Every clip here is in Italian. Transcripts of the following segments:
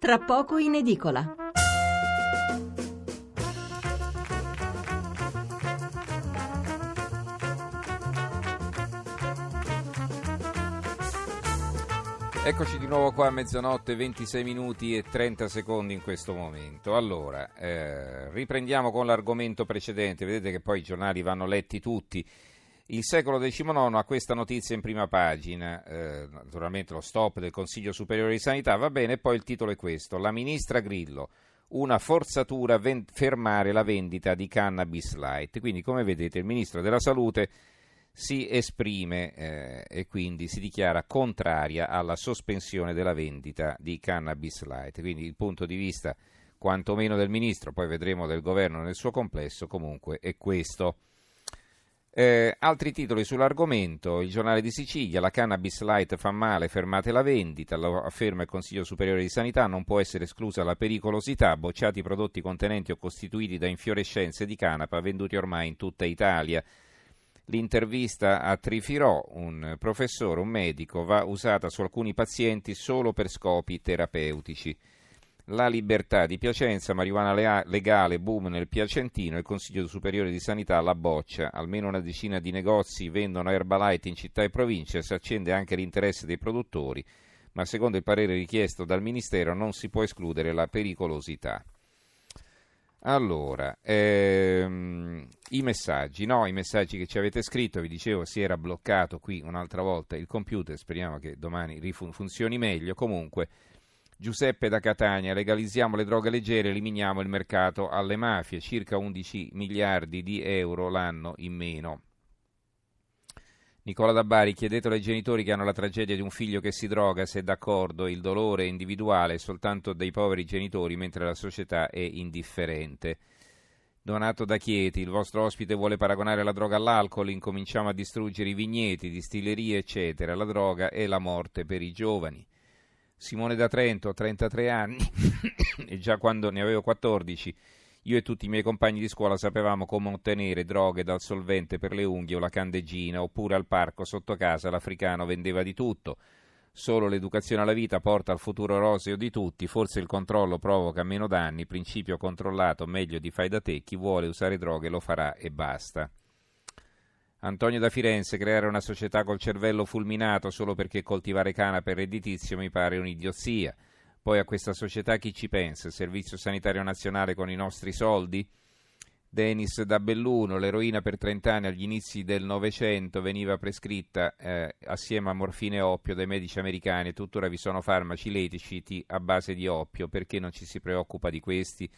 tra poco in edicola. Eccoci di nuovo qua a mezzanotte, 26 minuti e 30 secondi in questo momento. Allora, eh, riprendiamo con l'argomento precedente. Vedete che poi i giornali vanno letti tutti. Il secolo XIX ha questa notizia in prima pagina, eh, naturalmente lo stop del Consiglio Superiore di Sanità, va bene, poi il titolo è questo. La ministra Grillo, una forzatura ven- fermare la vendita di cannabis light. Quindi, come vedete, il Ministro della Salute si esprime eh, e quindi si dichiara contraria alla sospensione della vendita di cannabis light. Quindi il punto di vista quantomeno del ministro, poi vedremo del governo nel suo complesso, comunque è questo. Eh, altri titoli sull'argomento, il giornale di Sicilia, la cannabis light fa male, fermate la vendita, lo afferma il Consiglio Superiore di Sanità, non può essere esclusa la pericolosità, bocciati prodotti contenenti o costituiti da infiorescenze di canapa venduti ormai in tutta Italia. L'intervista a Trifirò, un professore, un medico, va usata su alcuni pazienti solo per scopi terapeutici. La libertà di Piacenza, marijuana legale, boom nel Piacentino, il Consiglio Superiore di Sanità la boccia. Almeno una decina di negozi vendono Herbalife in città e province, si accende anche l'interesse dei produttori, ma secondo il parere richiesto dal Ministero non si può escludere la pericolosità. Allora, ehm, i messaggi, no, i messaggi che ci avete scritto, vi dicevo, si era bloccato qui un'altra volta il computer, speriamo che domani funzioni meglio. Comunque, Giuseppe da Catania, legalizziamo le droghe leggere, eliminiamo il mercato alle mafie, circa 11 miliardi di euro l'anno in meno. Nicola da Bari, chiedetelo ai genitori che hanno la tragedia di un figlio che si droga se d'accordo, il dolore individuale è soltanto dei poveri genitori mentre la società è indifferente. Donato da Chieti, il vostro ospite vuole paragonare la droga all'alcol, incominciamo a distruggere i vigneti, distillerie, eccetera. La droga è la morte per i giovani. Simone da Trento, 33 anni, e già quando ne avevo 14 io e tutti i miei compagni di scuola sapevamo come ottenere droghe dal solvente per le unghie o la candeggina, oppure al parco sotto casa l'africano vendeva di tutto. Solo l'educazione alla vita porta al futuro roseo di tutti, forse il controllo provoca meno danni, principio controllato meglio di fai da te, chi vuole usare droghe lo farà e basta. Antonio da Firenze, creare una società col cervello fulminato solo perché coltivare canapa è redditizio mi pare un'idiozia. Poi a questa società chi ci pensa? Il Servizio Sanitario Nazionale con i nostri soldi? Denis da Belluno, l'eroina per 30 anni agli inizi del Novecento veniva prescritta eh, assieme a morfine e oppio dai medici americani e tuttora vi sono farmaci leciti a base di oppio. Perché non ci si preoccupa di questi?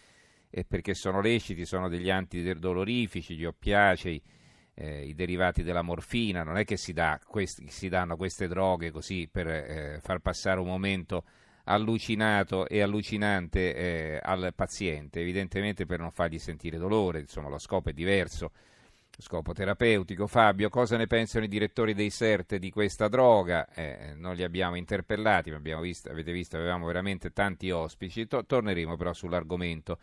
E perché sono leciti, sono degli antidolorifici, gli oppiacei, eh, i derivati della morfina. Non è che si, dà questi, si danno queste droghe così per eh, far passare un momento allucinato e allucinante eh, al paziente, evidentemente per non fargli sentire dolore, insomma lo scopo è diverso, scopo terapeutico. Fabio, cosa ne pensano i direttori dei CERT di questa droga? Eh, non li abbiamo interpellati, ma abbiamo visto, avete visto, avevamo veramente tanti ospiti, to- torneremo però sull'argomento.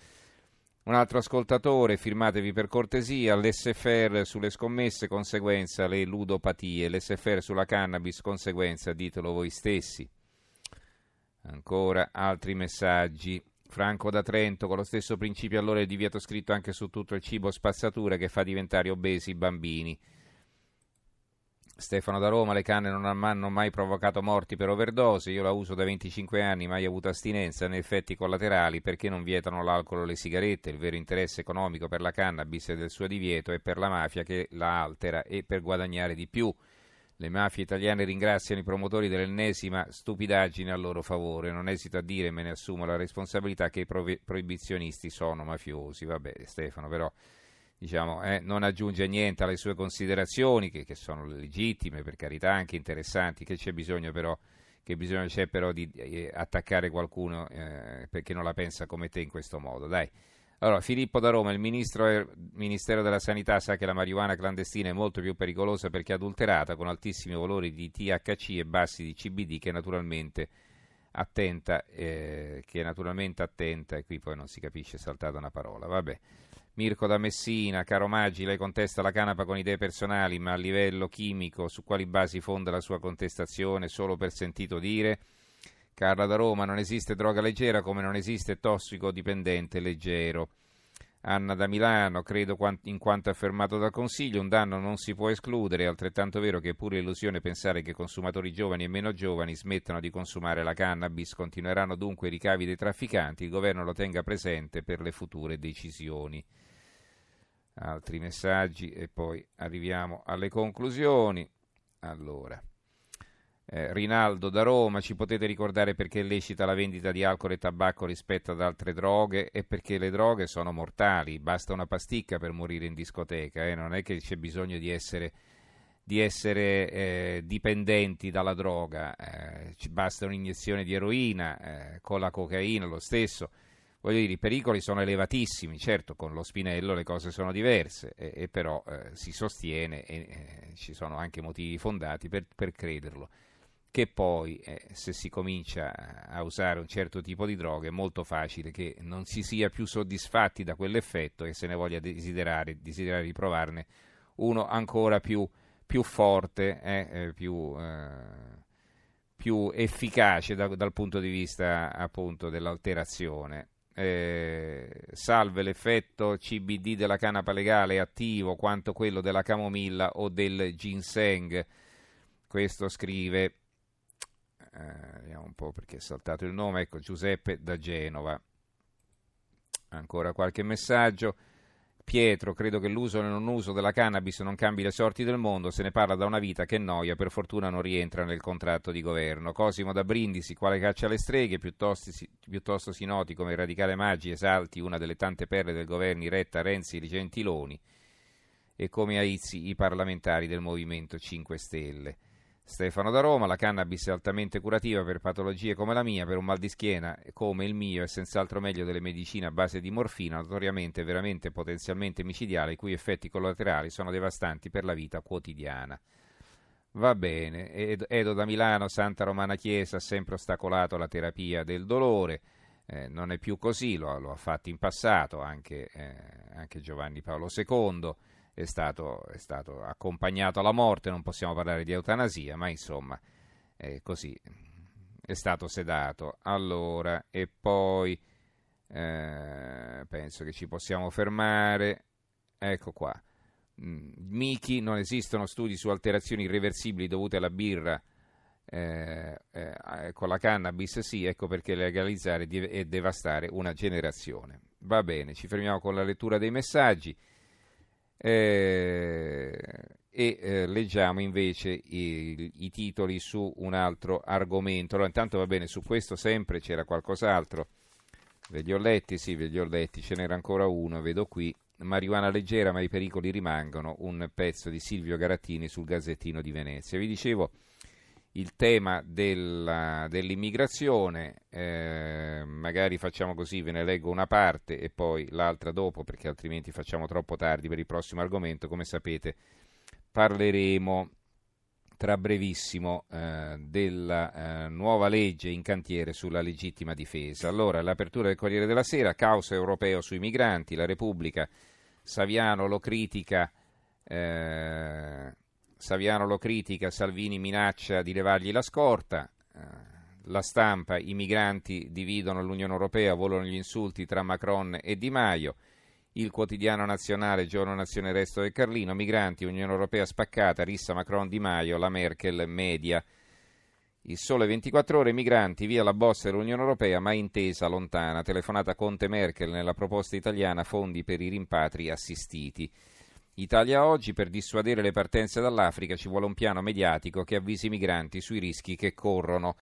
Un altro ascoltatore, firmatevi per cortesia, l'SFR sulle scommesse, conseguenza le ludopatie, l'SFR sulla cannabis, conseguenza ditelo voi stessi. Ancora altri messaggi. Franco da Trento, con lo stesso principio allora il divieto scritto anche su tutto il cibo spazzatura che fa diventare obesi i bambini. Stefano da Roma, le canne non hanno mai provocato morti per overdose, io la uso da 25 anni, mai avuto astinenza né effetti collaterali, perché non vietano l'alcol o le sigarette? Il vero interesse economico per la cannabis e del suo divieto è per la mafia che la altera e per guadagnare di più. Le mafie italiane ringraziano i promotori dell'ennesima stupidaggine a loro favore. Non esito a dire, me ne assumo la responsabilità, che i proibizionisti sono mafiosi. Vabbè, Stefano, però diciamo, eh, non aggiunge niente alle sue considerazioni, che, che, sono legittime, per carità, anche interessanti, che c'è bisogno però, bisogno c'è però di eh, attaccare qualcuno eh, perché non la pensa come te in questo modo. Dai. Allora, Filippo da Roma, il ministro, Ministero della Sanità sa che la marijuana clandestina è molto più pericolosa perché adulterata con altissimi valori di THC e bassi di CBD che naturalmente attenta, eh, che naturalmente attenta, e qui poi non si capisce, è saltata una parola, vabbè. Mirko da Messina, caro Maggi, lei contesta la canapa con idee personali, ma a livello chimico su quali basi fonda la sua contestazione solo per sentito dire? Carla da Roma, non esiste droga leggera come non esiste tossicodipendente leggero. Anna da Milano, credo in quanto affermato dal Consiglio, un danno non si può escludere, è altrettanto vero che è pure illusione pensare che consumatori giovani e meno giovani smettano di consumare la cannabis, continueranno dunque i ricavi dei trafficanti, il governo lo tenga presente per le future decisioni. Altri messaggi e poi arriviamo alle conclusioni. Allora. Eh, Rinaldo da Roma, ci potete ricordare perché è lecita la vendita di alcol e tabacco rispetto ad altre droghe e perché le droghe sono mortali, basta una pasticca per morire in discoteca, eh? non è che c'è bisogno di essere, di essere eh, dipendenti dalla droga, eh, basta un'iniezione di eroina, eh, con la cocaina lo stesso. Voglio dire, i pericoli sono elevatissimi, certo con lo spinello le cose sono diverse, però eh, si sostiene e ci sono anche motivi fondati per, per crederlo che poi eh, se si comincia a usare un certo tipo di droghe è molto facile che non si sia più soddisfatti da quell'effetto e se ne voglia desiderare, desiderare di provarne uno ancora più, più forte, eh, eh, più, eh, più, efficace da, dal punto di vista appunto dell'alterazione. Eh, salve l'effetto CBD della canapa legale attivo quanto quello della camomilla o del ginseng. Questo scrive eh, vediamo un po' perché è saltato il nome, ecco Giuseppe da Genova. Ancora qualche messaggio. Pietro, credo che l'uso e non uso della cannabis non cambi le sorti del mondo, se ne parla da una vita che noia, per fortuna non rientra nel contratto di governo. Cosimo da Brindisi, quale caccia alle streghe, piuttosto si, piuttosto si noti come il radicale Maggi esalti una delle tante perle del governo retta Renzi e Gentiloni e come aizzi i parlamentari del Movimento 5 Stelle. Stefano da Roma, la cannabis è altamente curativa per patologie come la mia, per un mal di schiena come il mio è senz'altro meglio delle medicine a base di morfina, notoriamente veramente potenzialmente micidiale, i cui effetti collaterali sono devastanti per la vita quotidiana. Va bene, Edo da Milano, Santa Romana Chiesa ha sempre ostacolato la terapia del dolore, eh, non è più così, lo, lo, ha fatto in passato anche, eh, anche Giovanni Paolo II è stato, è stato accompagnato alla morte, non possiamo parlare di eutanasia, ma insomma è così, è stato sedato. Allora, e poi eh, penso che ci possiamo fermare. Ecco qua. Mm, Miki, non esistono studi su alterazioni irreversibili dovute alla birra eh, eh, con la cannabis, sì, ecco perché legalizzare e devastare una generazione. Va bene, ci fermiamo con la lettura dei messaggi. Eh, e eh, leggiamo invece i, i, titoli su un altro argomento. Allora, intanto va bene, su questo sempre c'era qualcos'altro. Ve li ho letti, sì, ve li ho letti, ce n'era ancora uno, vedo qui. Marijuana leggera, ma i pericoli rimangono. Un pezzo di Silvio Garattini sul Gazzettino di Venezia. Vi dicevo il tema della, dell'immigrazione, eh, magari facciamo così, ve ne leggo una parte e poi l'altra dopo perché altrimenti facciamo troppo tardi per il prossimo argomento, come sapete parleremo tra brevissimo eh, della eh, nuova legge in cantiere sulla legittima difesa. Allora, l'apertura del Corriere della Sera, caos europeo sui migranti, la Repubblica, Saviano lo critica eh, Saviano lo critica, Salvini minaccia di levargli la scorta, eh, la stampa, i migranti dividono l'Unione Europea, volano gli insulti tra Macron e Di Maio, il quotidiano nazionale, giorno nazione resto del Carlino, migranti, Unione Europea spaccata, rissa Macron Di Maio, la Merkel media. Il sole 24 ore, migranti, via la bossa dell'Unione Europea, ma intesa lontana, telefonata Conte Merkel nella proposta italiana fondi per i rimpatri assistiti. Italia oggi per dissuadere le partenze dall'Africa ci vuole un piano mediatico che avvisi i migranti sui rischi che corrono.